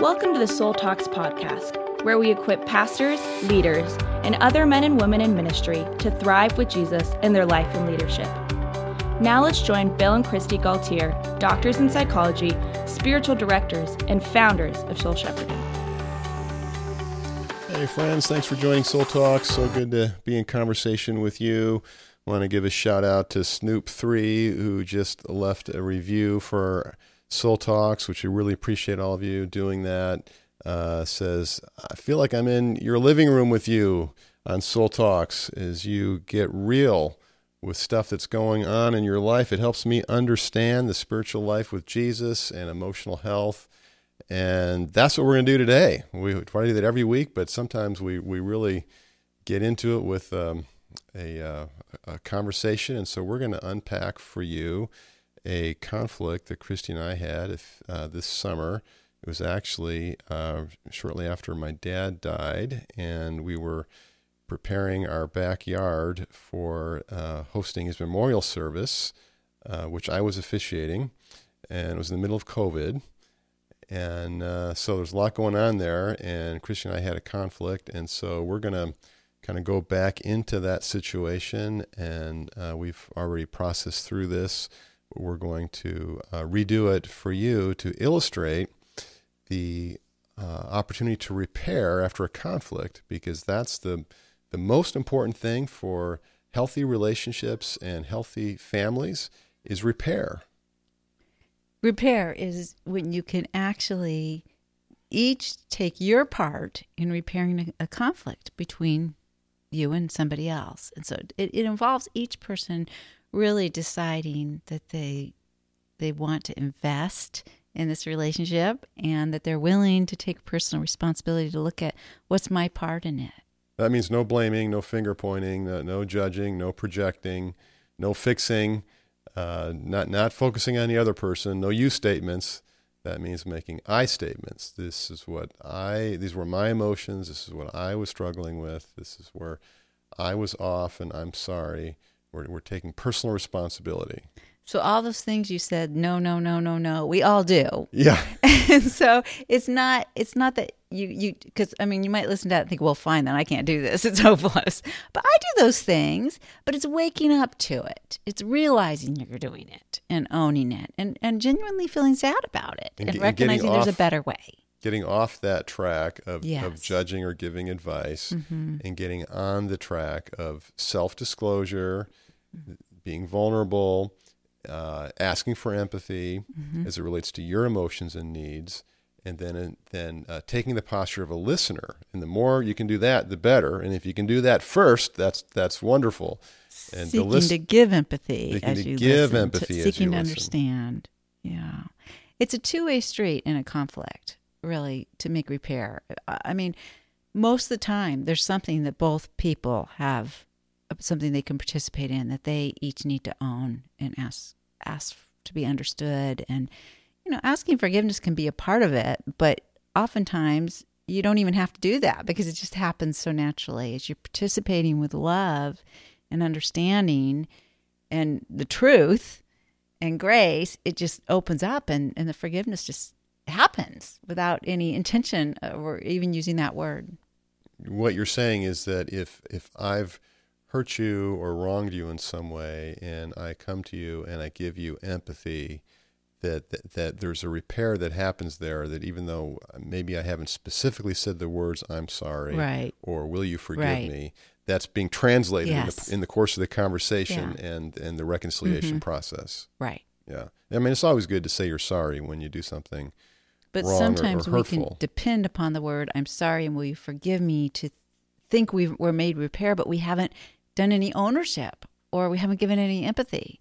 Welcome to the Soul Talks podcast, where we equip pastors, leaders, and other men and women in ministry to thrive with Jesus in their life and leadership. Now let's join Bill and Kristi Gaultiere, doctors in psychology, spiritual directors, and founders of Soul Shepherding. Hey, friends, thanks for joining Soul Talks. So good to be in conversation with you. I want to give a shout out to Snoop3, who just left a review for Soul Talks, which we really appreciate all of you doing that. Uh, says, I feel like I'm in your living room with you on Soul Talks as you get real with stuff that's going on in your life. It helps me understand the spiritual life with Jesus and emotional health. And that's what we're going to do today. We try to do that every week, but sometimes we, we really get into it with um, a, uh, a conversation. And so we're going to unpack for you a conflict that Kristi and I had if, uh, this summer. It was actually uh, shortly after my dad died, and we were preparing our backyard for uh, hosting his memorial service, uh, which I was officiating, and it was in the middle of COVID. And uh, so there's a lot going on there, and Kristi and I had a conflict, and so we're going to kind of go back into that situation, and uh, we've already processed through this we're going to uh, redo it for you to illustrate the uh, opportunity to repair after a conflict because that's the the most important thing for healthy relationships and healthy families is repair. Repair is when you can actually each take your part in repairing a, conflict between you and somebody else. And so it, it involves each person really deciding that they they want to invest in this relationship and that they're willing to take personal responsibility to look at what's my part in it. That means no blaming, no finger pointing, no, no judging, no projecting, no fixing, uh, not not focusing on the other person, no you statements. That means making I statements. This is what I. These were my emotions. This is what I was struggling with. This is where I was off, and I'm sorry. We're, we're taking personal responsibility. So all those things you said, no, no, no, no, no, we all do. Yeah. and so it's not it's not that you you because I mean you might listen to that and think, well, fine, then I can't do this. It's hopeless. But I do those things. But it's waking up to it. It's realizing you're doing it and owning it and and genuinely feeling sad about it and, and recognizing there's a better way getting off that track of, yes. of judging or giving advice mm-hmm. and getting on the track of self disclosure, mm-hmm. being vulnerable, uh, asking for empathy mm-hmm. as it relates to your emotions and needs. And then, then uh, taking the posture of a listener, and the more you can do that, the better. And if you can do that first, that's that's wonderful. And seeking to, to give empathy as you give listen, empathy to, seeking to understand. Yeah, it's a two way street in a conflict really to make repair. I mean, most of the time there's something that both people have uh, something they can participate in that they each need to own and ask ask to be understood and you know asking forgiveness can be a part of it but oftentimes you don't even have to do that because it just happens so naturally as you're participating with love and understanding and the truth and grace it just opens up and, and the forgiveness just happens without any intention or even using that word. What you're saying is that if if I've hurt you or wronged you in some way and I come to you and I give you empathy that, that that there's a repair that happens there that even though maybe I haven't specifically said the words I'm sorry right. or will you forgive right. me that's being translated yes. in, the, in, the, course of the conversation yeah. and and the reconciliation mm-hmm. process right yeah I mean it's always good to say you're sorry when you do something but sometimes we can depend upon the word "I'm sorry" and will you forgive me to think we were made repair, but we haven't done any ownership or we haven't given any empathy,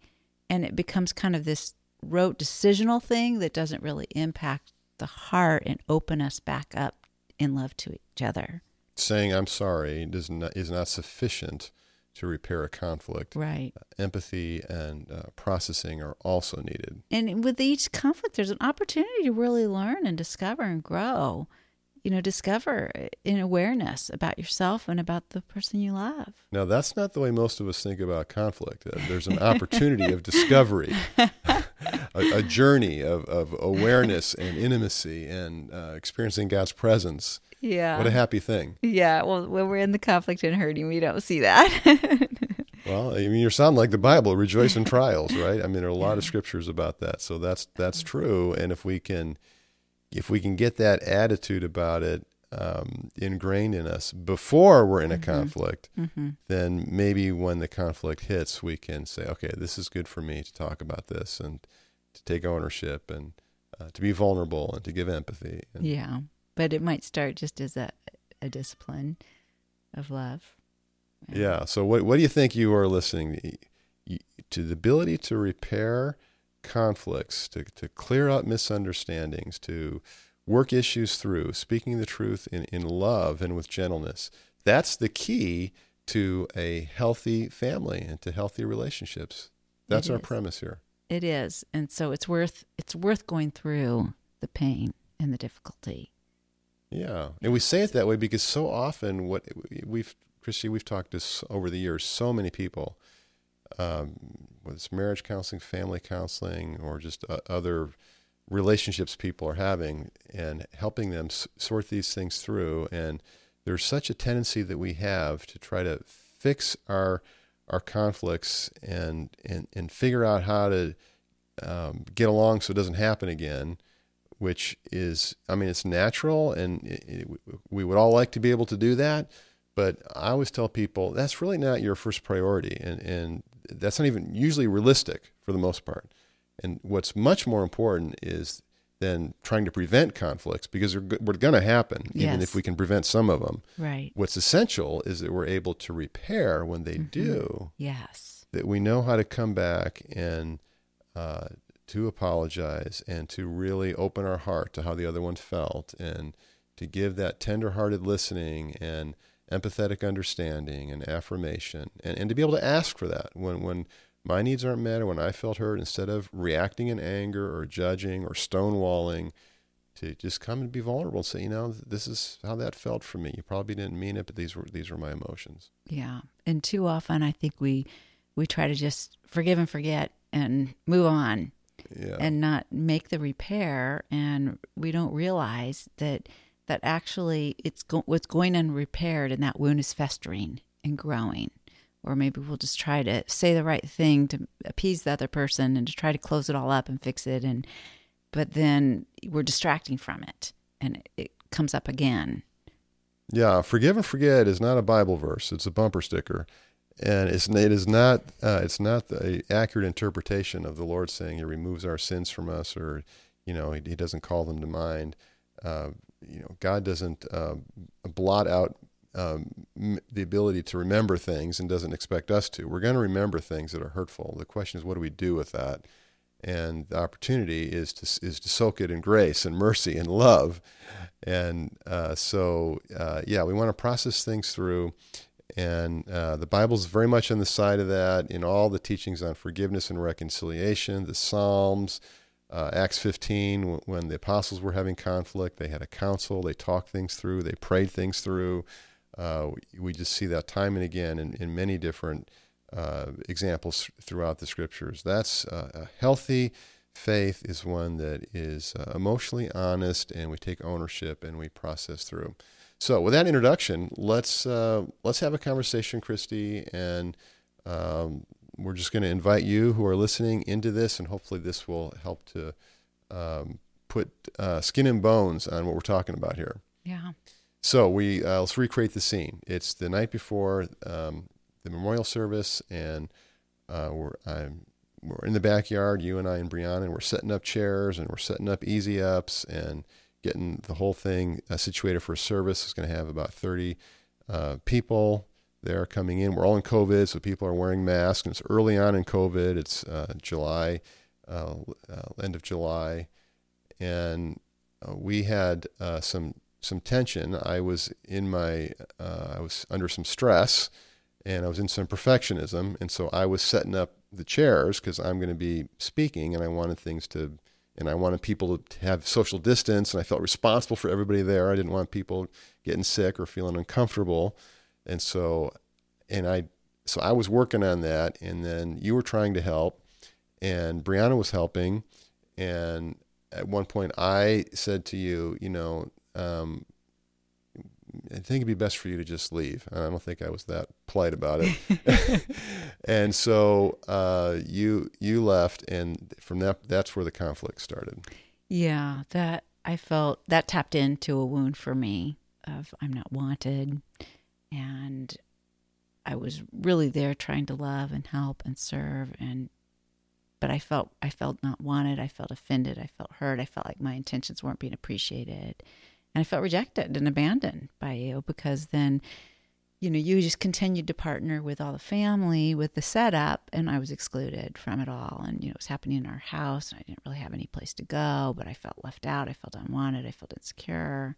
and it becomes kind of this rote decisional thing that doesn't really impact the heart and open us back up in love to each other. Saying "I'm sorry" does not is not sufficient to repair a conflict. Right. Uh, empathy and uh, processing are also needed. And with each conflict, there's an opportunity to really learn and discover and grow. You know, discover in awareness about yourself and about the person you love. Now, that's not the way most of us think about conflict. Uh, there's an opportunity of discovery. Uh, a, a journey of, of awareness and intimacy and uh, experiencing God's presence. Yeah. What a happy thing. Yeah. Well, when we're in the conflict and hurting, we don't see that. well, I mean, you sound like the Bible, rejoice in trials, right? I mean, there are a lot of scriptures about that. So that's, that's true. And if we can, if we can get that attitude about it um, ingrained in us before we're in a mm-hmm. conflict, mm-hmm. then maybe when the conflict hits, we can say, okay, this is good for me to talk about this and to take ownership and uh, to be vulnerable and to give empathy. And, yeah, but it might start just as a, a discipline of love. Yeah. So, what what do you think you are listening to? The ability to repair conflicts, to to clear up misunderstandings, to work issues through, speaking the truth in, in love and with gentleness. That's the key to a healthy family and to healthy relationships. That's our premise here. It is. And so it's worth it's worth going through the pain and the difficulty. Yeah. And we say it that way because so often what we've Kristi, we've talked to over the years so many people um, whether it's marriage counseling, family counseling, or just uh, other relationships people are having and helping them s- sort these things through. And there's such a tendency that we have to try to fix our our conflicts and and, and figure out how to um, get along so it doesn't happen again. Which is, I mean, it's natural, and it, it, we would all like to be able to do that. But I always tell people that's really not your first priority, and, and that's not even usually realistic for the most part. And what's much more important is than trying to prevent conflicts because they're, we're going to happen, even if we can prevent some of them. Right. What's essential is that we're able to repair when they mm-hmm. do. Yes. That we know how to come back and uh, to apologize and to really open our heart to how the other one felt and to give that tender-hearted listening and empathetic understanding and affirmation and, and to be able to ask for that when when my needs aren't met or when I felt hurt, instead of reacting in anger or judging or stonewalling, to just come and be vulnerable and say, you know, this is how that felt for me. You probably didn't mean it, but these were these were my emotions. Yeah, and too often I think we we try to just forgive and forget and move on, yeah. and not make the repair, and we don't realize that that actually it's go- what's going unrepaired, and that wound is festering and growing. Or maybe we'll just try to say the right thing to appease the other person and to try to close it all up and fix it and but then we're distracting from it and it comes up again. Yeah forgive and forget is not a bible verse. It's a bumper sticker and it's it is not uh, it's not the accurate interpretation of the lord saying he removes our sins from us or you know he, he doesn't call them to mind uh, you know god doesn't uh, blot out um, the ability to remember things and doesn't expect us to. We're going to remember things that are hurtful. The question is, what do we do with that? And the opportunity is to is to soak it in grace and mercy and love. And uh, so, uh, yeah, we want to process things through. And uh, the Bible's very much on the side of that in all the teachings on forgiveness and reconciliation, the Psalms, uh, Acts 15, when the apostles were having conflict, they had a council, they talked things through, they prayed things through. Uh, we just see that time and again in, in many different uh, examples throughout the scriptures. That's uh, a healthy faith is one that is uh, emotionally honest, and we take ownership and we process through. So, with that introduction, let's uh, let's have a conversation, Kristi, and um, we're just going to invite you who are listening into this, and hopefully, this will help to um, put uh, skin and bones on what we're talking about here. Yeah. So we uh, let's recreate the scene. It's the night before um, the memorial service, and uh, we're I'm, we're in the backyard, you and I and Brianna, and we're setting up chairs and we're setting up easy ups and getting the whole thing uh, situated for a service. It's going to have about 30 uh, people there coming in. We're all in COVID, so people are wearing masks. And it's early on in COVID. It's uh, July, uh, end of July, and we had some some tension. I was in my, uh, I was under some stress, and I was in some perfectionism, and so I was setting up the chairs because I'm going to be speaking, and I wanted things to, and I wanted people to have social distance, and I felt responsible for everybody there. I didn't want people getting sick or feeling uncomfortable, and so, and I, so I was working on that, and then you were trying to help, and Brianna was helping, and at one point I said to you, you know, um, I think it'd be best for you to just leave. I don't think I was that polite about it. and so uh, you you left, and from that that's where the conflict started. Yeah, that I felt that tapped into a wound for me of I'm not wanted, and I was really there trying to love and help and serve and but I felt I felt not wanted, I felt offended, I felt hurt, I felt like my intentions weren't being appreciated. And I felt rejected and abandoned by you because then you know, you just continued to partner with all the family with the setup, and I was excluded from it all. And, you know, it was happening in our house, and I didn't really have any place to go, but I felt left out. I felt unwanted. I felt insecure.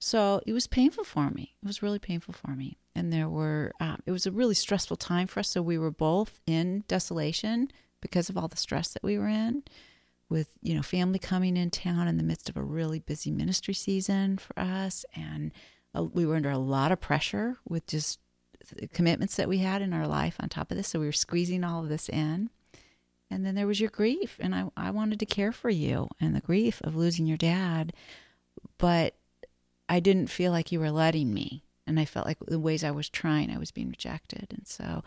So it was painful for me. It was really painful for me. And there were, um, it was a really stressful time for us. So we were both in desolation because of all the stress that we were in with, you know, family coming in town in the midst of a really busy ministry season for us. And, uh, we were under a lot of pressure with just the commitments that we had in our life on top of this. So we were squeezing all of this in. And then there was your grief, and I, I wanted to care for you and the grief of losing your dad, but I didn't feel like you were letting me. And I felt like the ways I was trying, I was being rejected. And so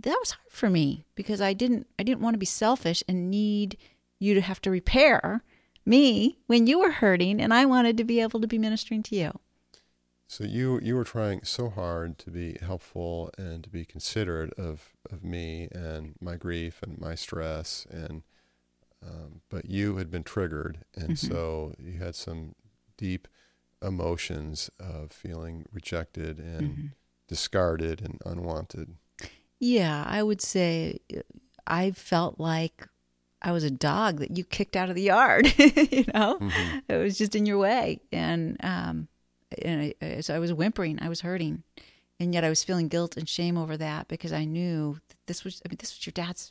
that was hard for me because I didn't I didn't want to be selfish and need you to have to repair me when you were hurting and I wanted to be able to be ministering to you. So you you were trying so hard to be helpful and to be considerate of of me and my grief and my stress and um, but you had been triggered and mm-hmm. so you had some deep emotions of feeling rejected and mm-hmm. discarded and unwanted. Yeah, I would say uh, I felt like I was a dog that you kicked out of the yard. you know, mm-hmm. it was just in your way, and um, and I, so I was whimpering, I was hurting, and yet I was feeling guilt and shame over that because I knew that this was I mean this was your dad's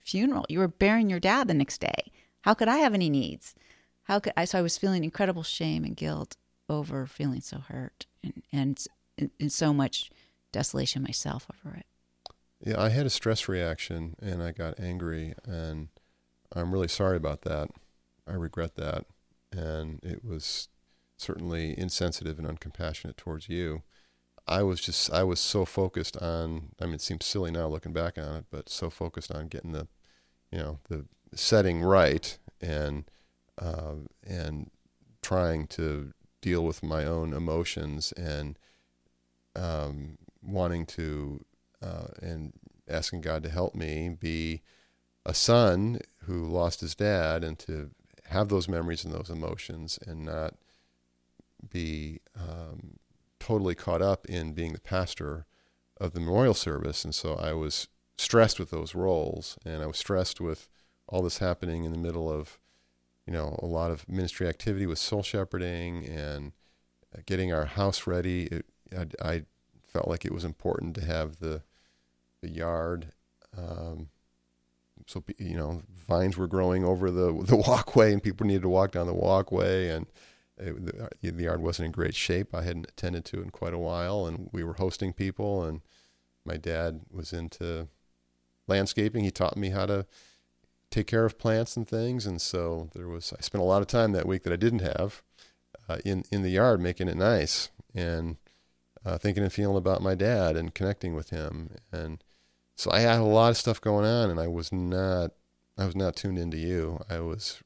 funeral. You were burying your dad the next day. How could I have any needs? How could I? So I was feeling incredible shame and guilt over feeling so hurt and and, and so much desolation myself over it. Yeah, I had a stress reaction and I got angry and I'm really sorry about that. I regret that. And it was certainly insensitive and uncompassionate towards you. I was just I was so focused on I mean it seems silly now looking back on it, but so focused on getting the you know the setting right and uh, and trying to deal with my own emotions and um, wanting to uh, and asking God to help me be a son who lost his dad and to have those memories and those emotions and not be um, totally caught up in being the pastor of the memorial service, and so I was stressed with those roles, and I was stressed with all this happening in the middle of, you know, a lot of ministry activity with soul shepherding and getting our house ready. It, I, I, felt like it was important to have the the yard. Um, so you know, vines were growing over the the walkway, and people needed to walk down the walkway, and it, the, yard wasn't in great shape. I hadn't attended to it in quite a while, and we were hosting people. And my dad was into landscaping. He taught me how to take care of plants and things. And so there was I spent a lot of time that week that I didn't have uh, in in the yard, making it nice and uh, thinking and feeling about my dad and connecting with him. And so I had a lot of stuff going on, and I was not I was not tuned into you. I was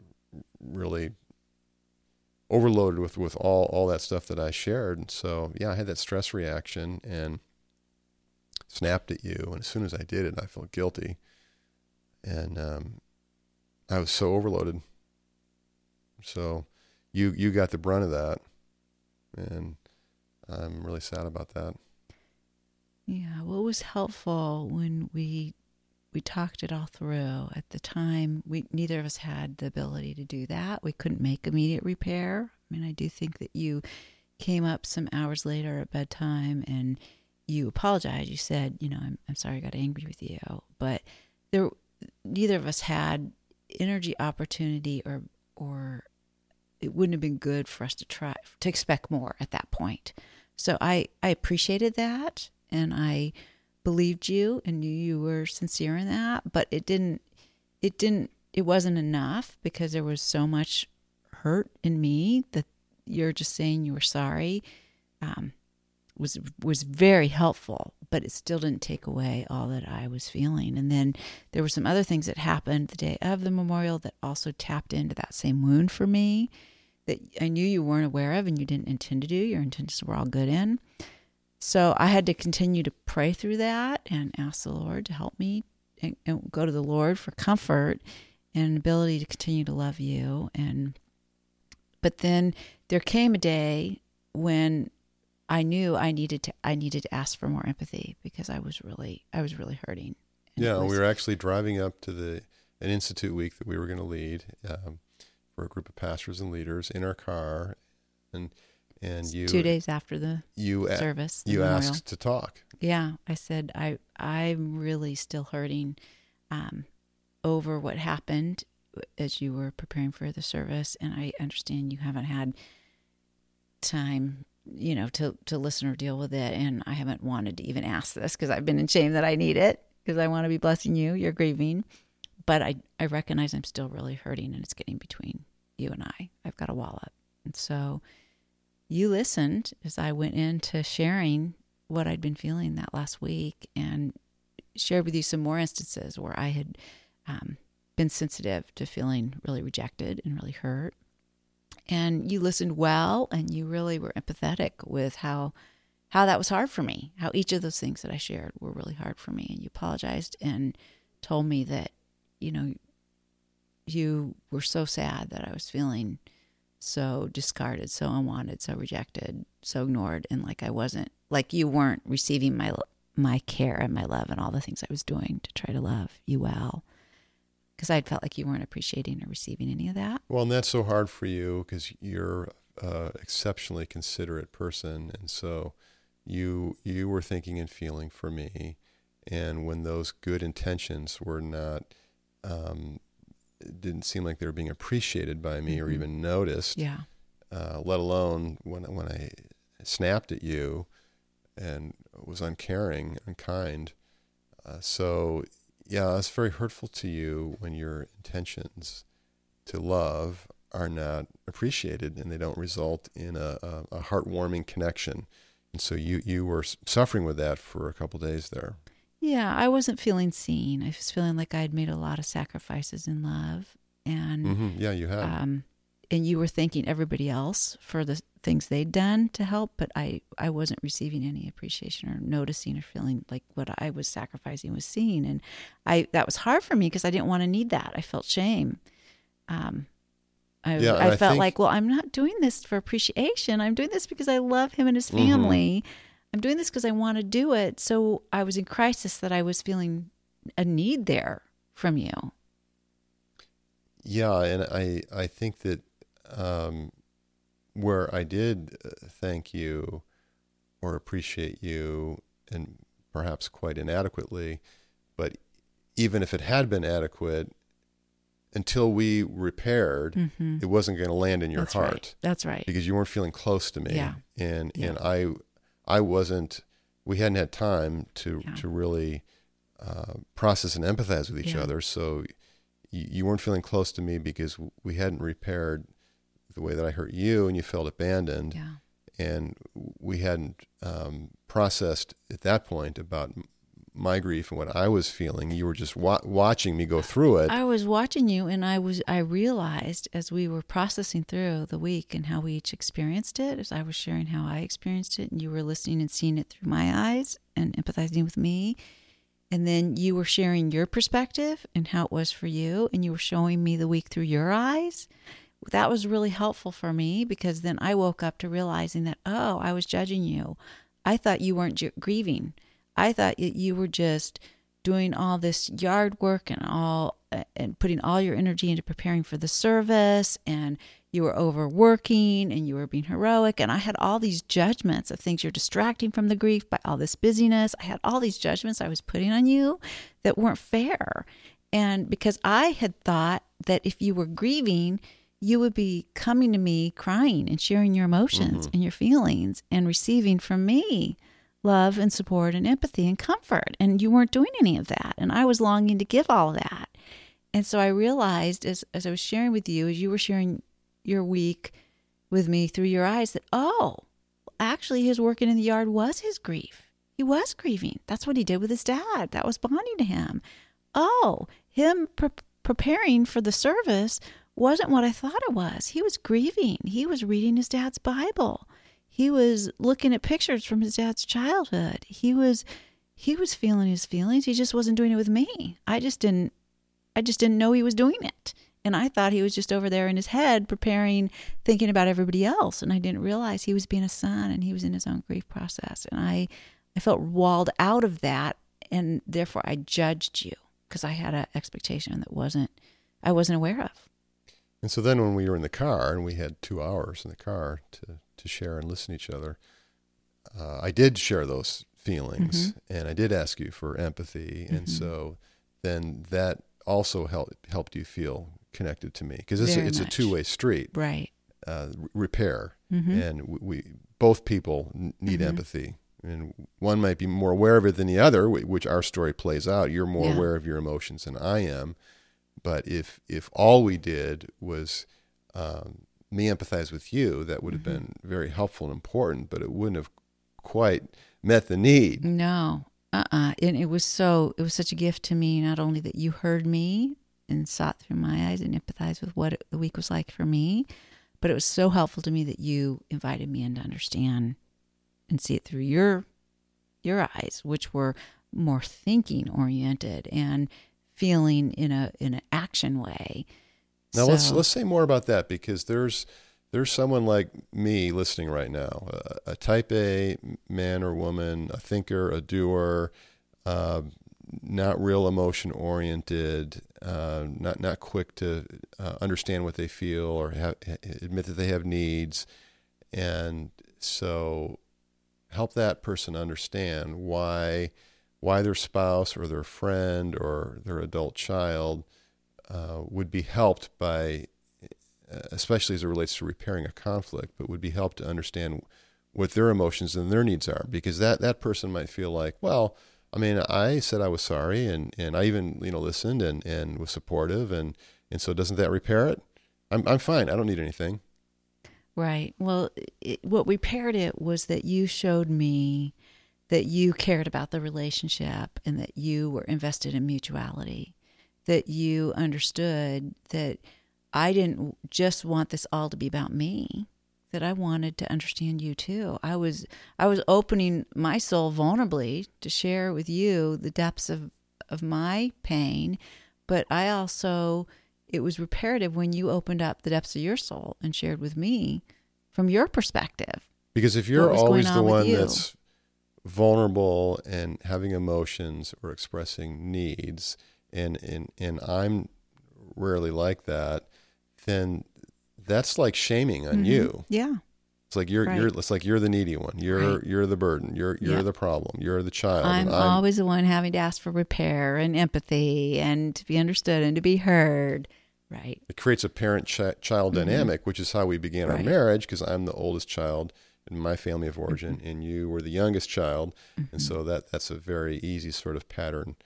really overloaded with with all all that stuff that I shared. And so yeah, I had that stress reaction and snapped at you. And as soon as I did it, I felt guilty, and um, I was so overloaded. So you you got the brunt of that, and I'm really sad about that. Yeah, what was helpful when we we talked it all through. At the time, we neither of us had the ability to do that. We couldn't make immediate repair. I mean, I do think that you came up some hours later at bedtime and you apologized. You said, you know, I'm, I'm sorry I got angry with you, but there neither of us had energy, opportunity, or or it wouldn't have been good for us to try to expect more at that point. So I I appreciated that, and I believed you and knew you were sincere in that, but it didn't it didn't it wasn't enough because there was so much hurt in me that you're just saying you were sorry um, was was very helpful, but it still didn't take away all that I was feeling. And then there were some other things that happened the day of the memorial that also tapped into that same wound for me that I knew you weren't aware of and you didn't intend to do. Your intentions were all good in. So I had to continue to pray through that and ask the Lord to help me and, and go to the Lord for comfort and ability to continue to love you. And but then there came a day when I knew I needed to I needed to ask for more empathy because I was really I was really hurting. And yeah, was, we were actually driving up to the an institute week that we were going to lead um, for a group of pastors and leaders in our car, and and you two days after the you service you memorial. asked to talk. Yeah, I said I I'm really still hurting um, over what happened as you were preparing for the service, and I understand you haven't had time you know, to to listen or deal with it. And I haven't wanted to even ask this because I've been in shame that I need it because I want to be blessing you. You're grieving, but I I recognize I'm still really hurting, and it's getting between you and I. I've got a wall up, and so you listened as I went into sharing what I'd been feeling that last week, and shared with you some more instances where I had um, been sensitive to feeling really rejected and really hurt. And you listened well and you really were empathetic with how how that was hard for me how each of those things that i shared were really hard for me. And you apologized and told me that you know you were so sad that i was feeling so discarded so unwanted so rejected so ignored and like i wasn't like you weren't receiving my my care and my love and all the things i was doing to try to love you well because I felt like you weren't appreciating or receiving any of that. Well, and that's so hard for you because you're an exceptionally considerate person, and so you you were thinking and feeling for me, and when those good intentions were not. Um, didn't seem like they were being appreciated by me mm-hmm. or even noticed. Yeah. Uh, let alone when when I snapped at you and was uncaring, unkind. Uh, so yeah, it's very hurtful to you when your intentions to love are not appreciated and they don't result in a, a, a heartwarming connection. And so you, you were suffering with that for a couple days there. Yeah, I wasn't feeling seen. I was feeling like I had made a lot of sacrifices in love, and mm-hmm. yeah, you had. Um, and you were thanking everybody else for the things they'd done to help, but I, I wasn't receiving any appreciation or noticing or feeling like what I was sacrificing was seen. And I that was hard for me because I didn't want to need that. I felt shame. Um, I, yeah, I, I felt think... like, well, I'm not doing this for appreciation. I'm doing this because I love him and his mm-hmm. family. Mm-hmm. I'm doing this because I want to do it. So I was in crisis that I was feeling a need there from you. Yeah, and I I think that um, where I did uh, thank you or appreciate you, and perhaps quite inadequately, but even if it had been adequate, until we repaired, mm-hmm. it wasn't going to land in your That's heart. Right. That's right. Because you weren't feeling close to me, yeah. and yeah. and I, I wasn't. We hadn't had time to yeah. to really uh, process and empathize with each yeah. other. So you, you weren't feeling close to me because we hadn't repaired the way that I hurt you and you felt abandoned. Yeah. And we hadn't um, processed at that point about my grief and what I was feeling. You were just wa- watching me go through it. I was watching you, and I was I realized as we were processing through the week and how we each experienced it, as I was sharing how I experienced it, and you were listening and seeing it through my eyes and empathizing with me. And then you were sharing your perspective and how it was for you, and you were showing me the week through your eyes that was really helpful for me because then I woke up to realizing that, oh, I was judging you. I thought you weren't grieving. I thought that you were just doing all this yard work and all and putting all your energy into preparing for the service and you were overworking and you were being heroic and I had all these judgments of things you're distracting from the grief by all this busyness. I had all these judgments I was putting on you that weren't fair. And because I had thought that if you were grieving, you would be coming to me crying and sharing your emotions mm-hmm. and your feelings and receiving from me love and support and empathy and comfort. And you weren't doing any of that. And I was longing to give all that. And so I realized as, as I was sharing with you, as you were sharing your week with me through your eyes, that, oh, actually, his working in the yard was his grief. He was grieving. That's what he did with his dad. That was bonding to him. Oh, him pre- preparing for the service wasn't what I thought it was. He was grieving. He was reading his dad's Bible. He was looking at pictures from his dad's childhood. He was he was feeling his feelings. He just wasn't doing it with me. I just didn't I just didn't know he was doing it. And I thought he was just over there in his head preparing, thinking about everybody else. And I didn't realize he was being a son and he was in his own grief process. And I, I felt walled out of that. And therefore I judged you because I had an expectation that wasn't, I wasn't aware of. And so then when we were in the car and we had two hours in the car to, to share and listen to each other, uh, I did share those feelings mm-hmm. and I did ask you for empathy. Mm-hmm. And so then that also helped helped you feel connected to me because it's, a, it's a two way street, right? Uh, repair, mm-hmm. and we, we, both people need mm-hmm. empathy, and one might be more aware of it than the other, which our story plays out. You're more yeah. aware of your emotions than I am, but if if all we did was um, me empathize with you, that would have mm-hmm. been very helpful and important, but it wouldn't have quite met the need. No, uh-uh and it was so it was such a gift to me not only that you heard me and saw it through my eyes and empathized with what the week was like for me but it was so helpful to me that you invited me in to understand and see it through your your eyes which were more thinking oriented and feeling in a in an action way. Now so, let's let's say more about that because there's there's someone like me listening right now, a, a type A man or woman, a thinker, a doer, uh, not real emotion oriented, uh, not not quick to uh, understand what they feel or have, admit that they have needs, and so help that person understand why why their spouse or their friend or their adult child uh, would be helped by especially as it relates to repairing a conflict, but would be helped to understand what their emotions and their needs are, because that that person might feel like, well, I mean, I said I was sorry, and, and I even you know listened and, and was supportive, and, and so doesn't that repair it? I'm I'm fine. I don't need anything. Right. Well, it, what repaired it was that you showed me that you cared about the relationship and that you were invested in mutuality, that you understood that I didn't just want this all to be about me that I wanted to understand you too. I was I was opening my soul vulnerably to share with you the depths of of my pain, but I also it was reparative when you opened up the depths of your soul and shared with me from your perspective. Because if you're always the one that's vulnerable and having emotions or expressing needs and and and I'm rarely like that, then that's like shaming on mm-hmm. you. Yeah. It's like you're right. you're it's like you're the needy one. You're right. you're the burden. You're you're yep. the problem. You're the child. I'm, I'm, always the one having to ask for repair and empathy and to be understood and to be heard. Right. It creates a parent child mm-hmm. dynamic, which is how we began right. our marriage because I'm the oldest child in my family of origin mm-hmm. and you were the youngest child. And mm-hmm. so that that's a very easy sort of pattern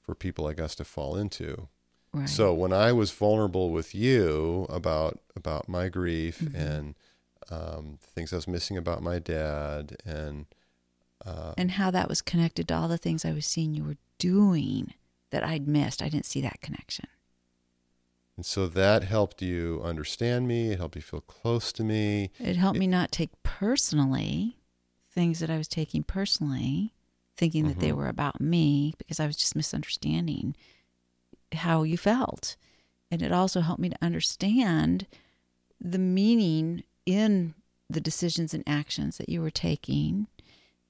for people like us to fall into. Right. So when I was vulnerable with you about about my grief mm-hmm. and um, things I was missing about my dad and uh, and how that was connected to all the things I was seeing you were doing that I'd missed. I didn't see that connection. And so that helped you understand me. It helped you feel close to me. It helped it, me not take personally things that I was taking personally, thinking mm-hmm. that they mm-hmm. were about me because I was just misunderstanding how you felt. And it also helped me to understand the meaning in the decisions and actions that you were taking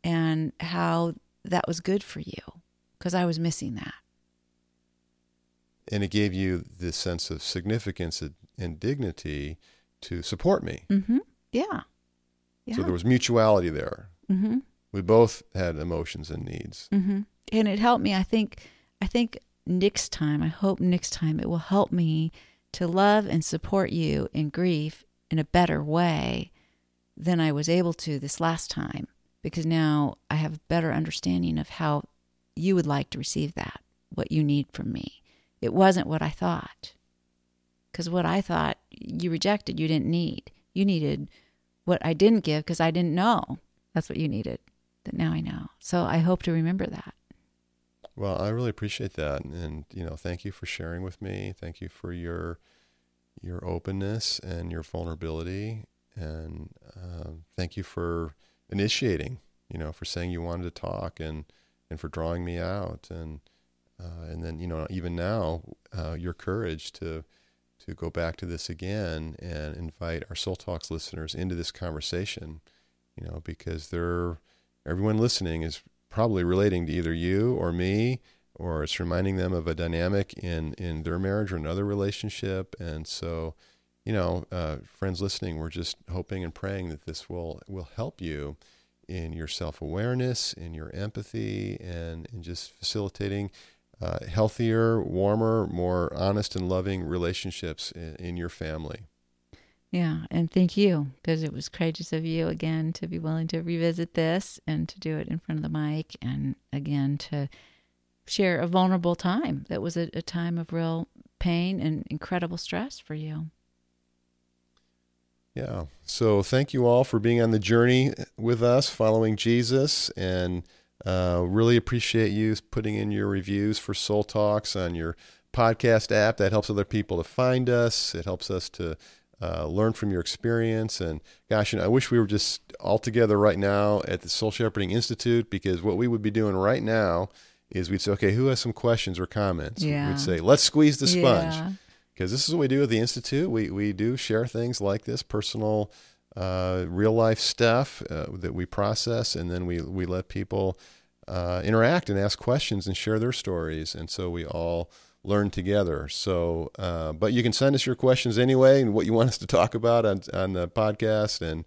and how that was good for you because I was missing that. And it gave you this sense of significance and dignity to support me. Mm-hmm. Yeah. yeah. So there was mutuality there. Mm-hmm. We both had emotions and needs. Mm-hmm. And it helped me. I think. I think next time, I hope next time it will help me to love and support you in grief in a better way than I was able to this last time because now I have a better understanding of how you would like to receive that, what you need from me. It wasn't what I thought. Because what I thought you rejected, you didn't need. You needed what I didn't give because I didn't know. That's what you needed. That now I know. So I hope to remember that. Well, I really appreciate that, and you know, thank you for sharing with me. Thank you for your your openness and your vulnerability, and uh, thank you for initiating. You know, for saying you wanted to talk and and for drawing me out, and uh, and then you know, even now, uh, your courage to to go back to this again and invite our Soul Talks listeners into this conversation. You know, because they're everyone listening is probably relating to either you or me, or it's reminding them of a dynamic in in their marriage or another relationship. And so, you know, uh, friends listening, we're just hoping and praying that this will will help you in your self awareness, in your empathy, and in just facilitating. Uh, healthier, warmer, more honest and loving relationships in, in your family. Yeah, and thank you because it was courageous of you again to be willing to revisit this and to do it in front of the mic and again to share a vulnerable time that was a, a time of real pain and incredible stress for you. Yeah. So thank you all for being on the journey with us, following Jesus, and uh, really appreciate you putting in your reviews for Soul Talks on your podcast app. That helps other people to find us. It helps us to uh, learn from your experience. And gosh, I wish we were just all together right now at the Soul Shepherding Institute because what we would be doing right now is we'd say, okay, who has some questions or comments? Yeah. We'd say, let's squeeze the sponge. Yeah. Because this is what we do at the Institute. We, we do share things like this, personal, uh, real life stuff uh, that we process, and then we, we let people uh, interact and ask questions and share their stories. And so we all learn together. So, uh, but you can send us your questions anyway and what you want us to talk about on, on the podcast. And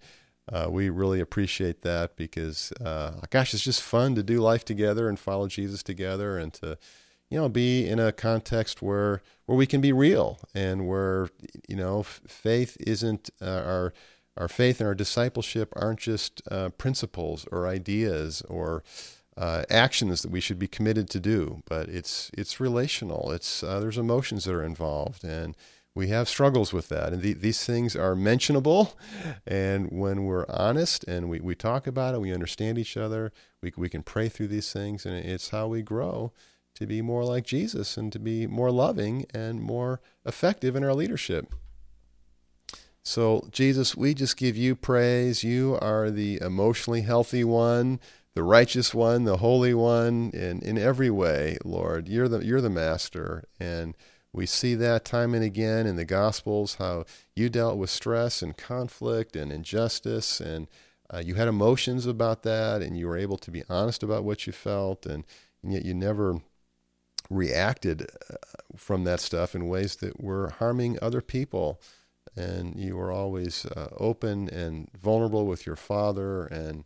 uh, we really appreciate that because, gosh, it's just fun to do life together and follow Jesus together and to, you know, be in a context where where we can be real and where you know faith isn't our our faith and our discipleship aren't just uh, principles or ideas or uh, actions that we should be committed to do, but it's it's relational. It's uh, there's emotions that are involved, and we have struggles with that. And the, these things are mentionable, and when we're honest and we, we talk about it, we understand each other. We we can pray through these things, and it's how we grow to be more like Jesus and to be more loving and more effective in our leadership. So, Jesus, we just give you praise. You are the emotionally healthy one the righteous one, the holy one, in, in every way, Lord. You're the, you're the master. And we see that time and again in the Gospels, how you dealt with stress and conflict and injustice. And uh, you had emotions about that, and you were able to be honest about what you felt. And, and yet you never reacted uh, from that stuff in ways that were harming other people. And you were always uh, open and vulnerable with your Father and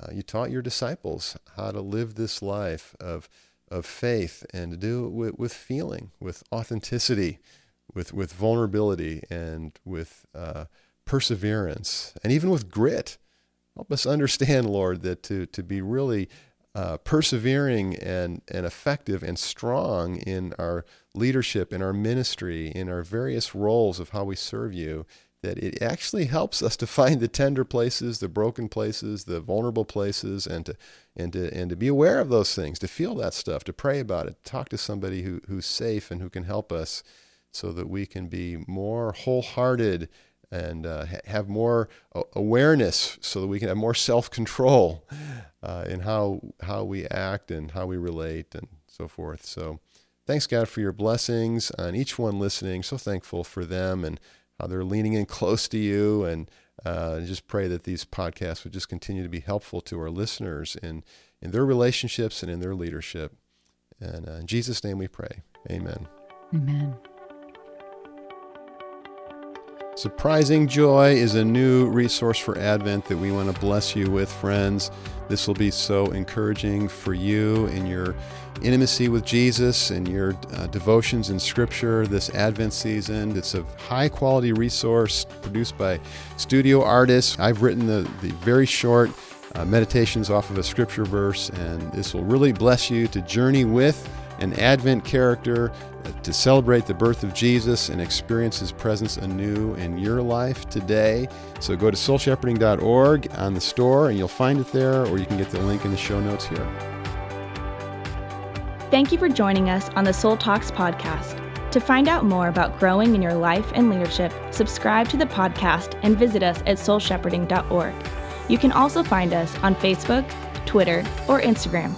uh, you taught your disciples how to live this life of, of faith and to do it with, with feeling, with authenticity, with, with vulnerability, and with uh, perseverance, and even with grit. Help us understand, Lord, that to, to be really uh, persevering and, and effective and strong in our leadership, in our ministry, in our various roles of how we serve you, that it actually helps us to find the tender places, the broken places, the vulnerable places, and to and to and to be aware of those things, to feel that stuff, to pray about it, talk to somebody who who's safe and who can help us, so that we can be more wholehearted and uh, have more awareness, so that we can have more self-control uh, in how how we act and how we relate and so forth. So. Thanks, God, for your blessings on each one listening. So thankful for them and how they're leaning in close to you, and uh, just pray that these podcasts would just continue to be helpful to our listeners in, in their relationships and in their leadership. And uh, in Jesus' name we pray. Amen. Amen. Surprising Joy is a new resource for Advent that we want to bless you with, friends. This will be so encouraging for you in your intimacy with Jesus and your uh, devotions in Scripture this Advent season. It's a high quality resource produced by studio artists. I've written the, the very short uh, meditations off of a Scripture verse, and this will really bless you to journey with an Advent character uh, to celebrate the birth of Jesus and experience his presence anew in your life today. So go to soulshepherding.org on the store and you'll find it there, or you can get the link in the show notes here. Thank you for joining us on the Soul Talks podcast. To find out more about growing in your life and leadership, subscribe to the podcast and visit us at soulshepherding.org. You can also find us on Facebook, Twitter, or Instagram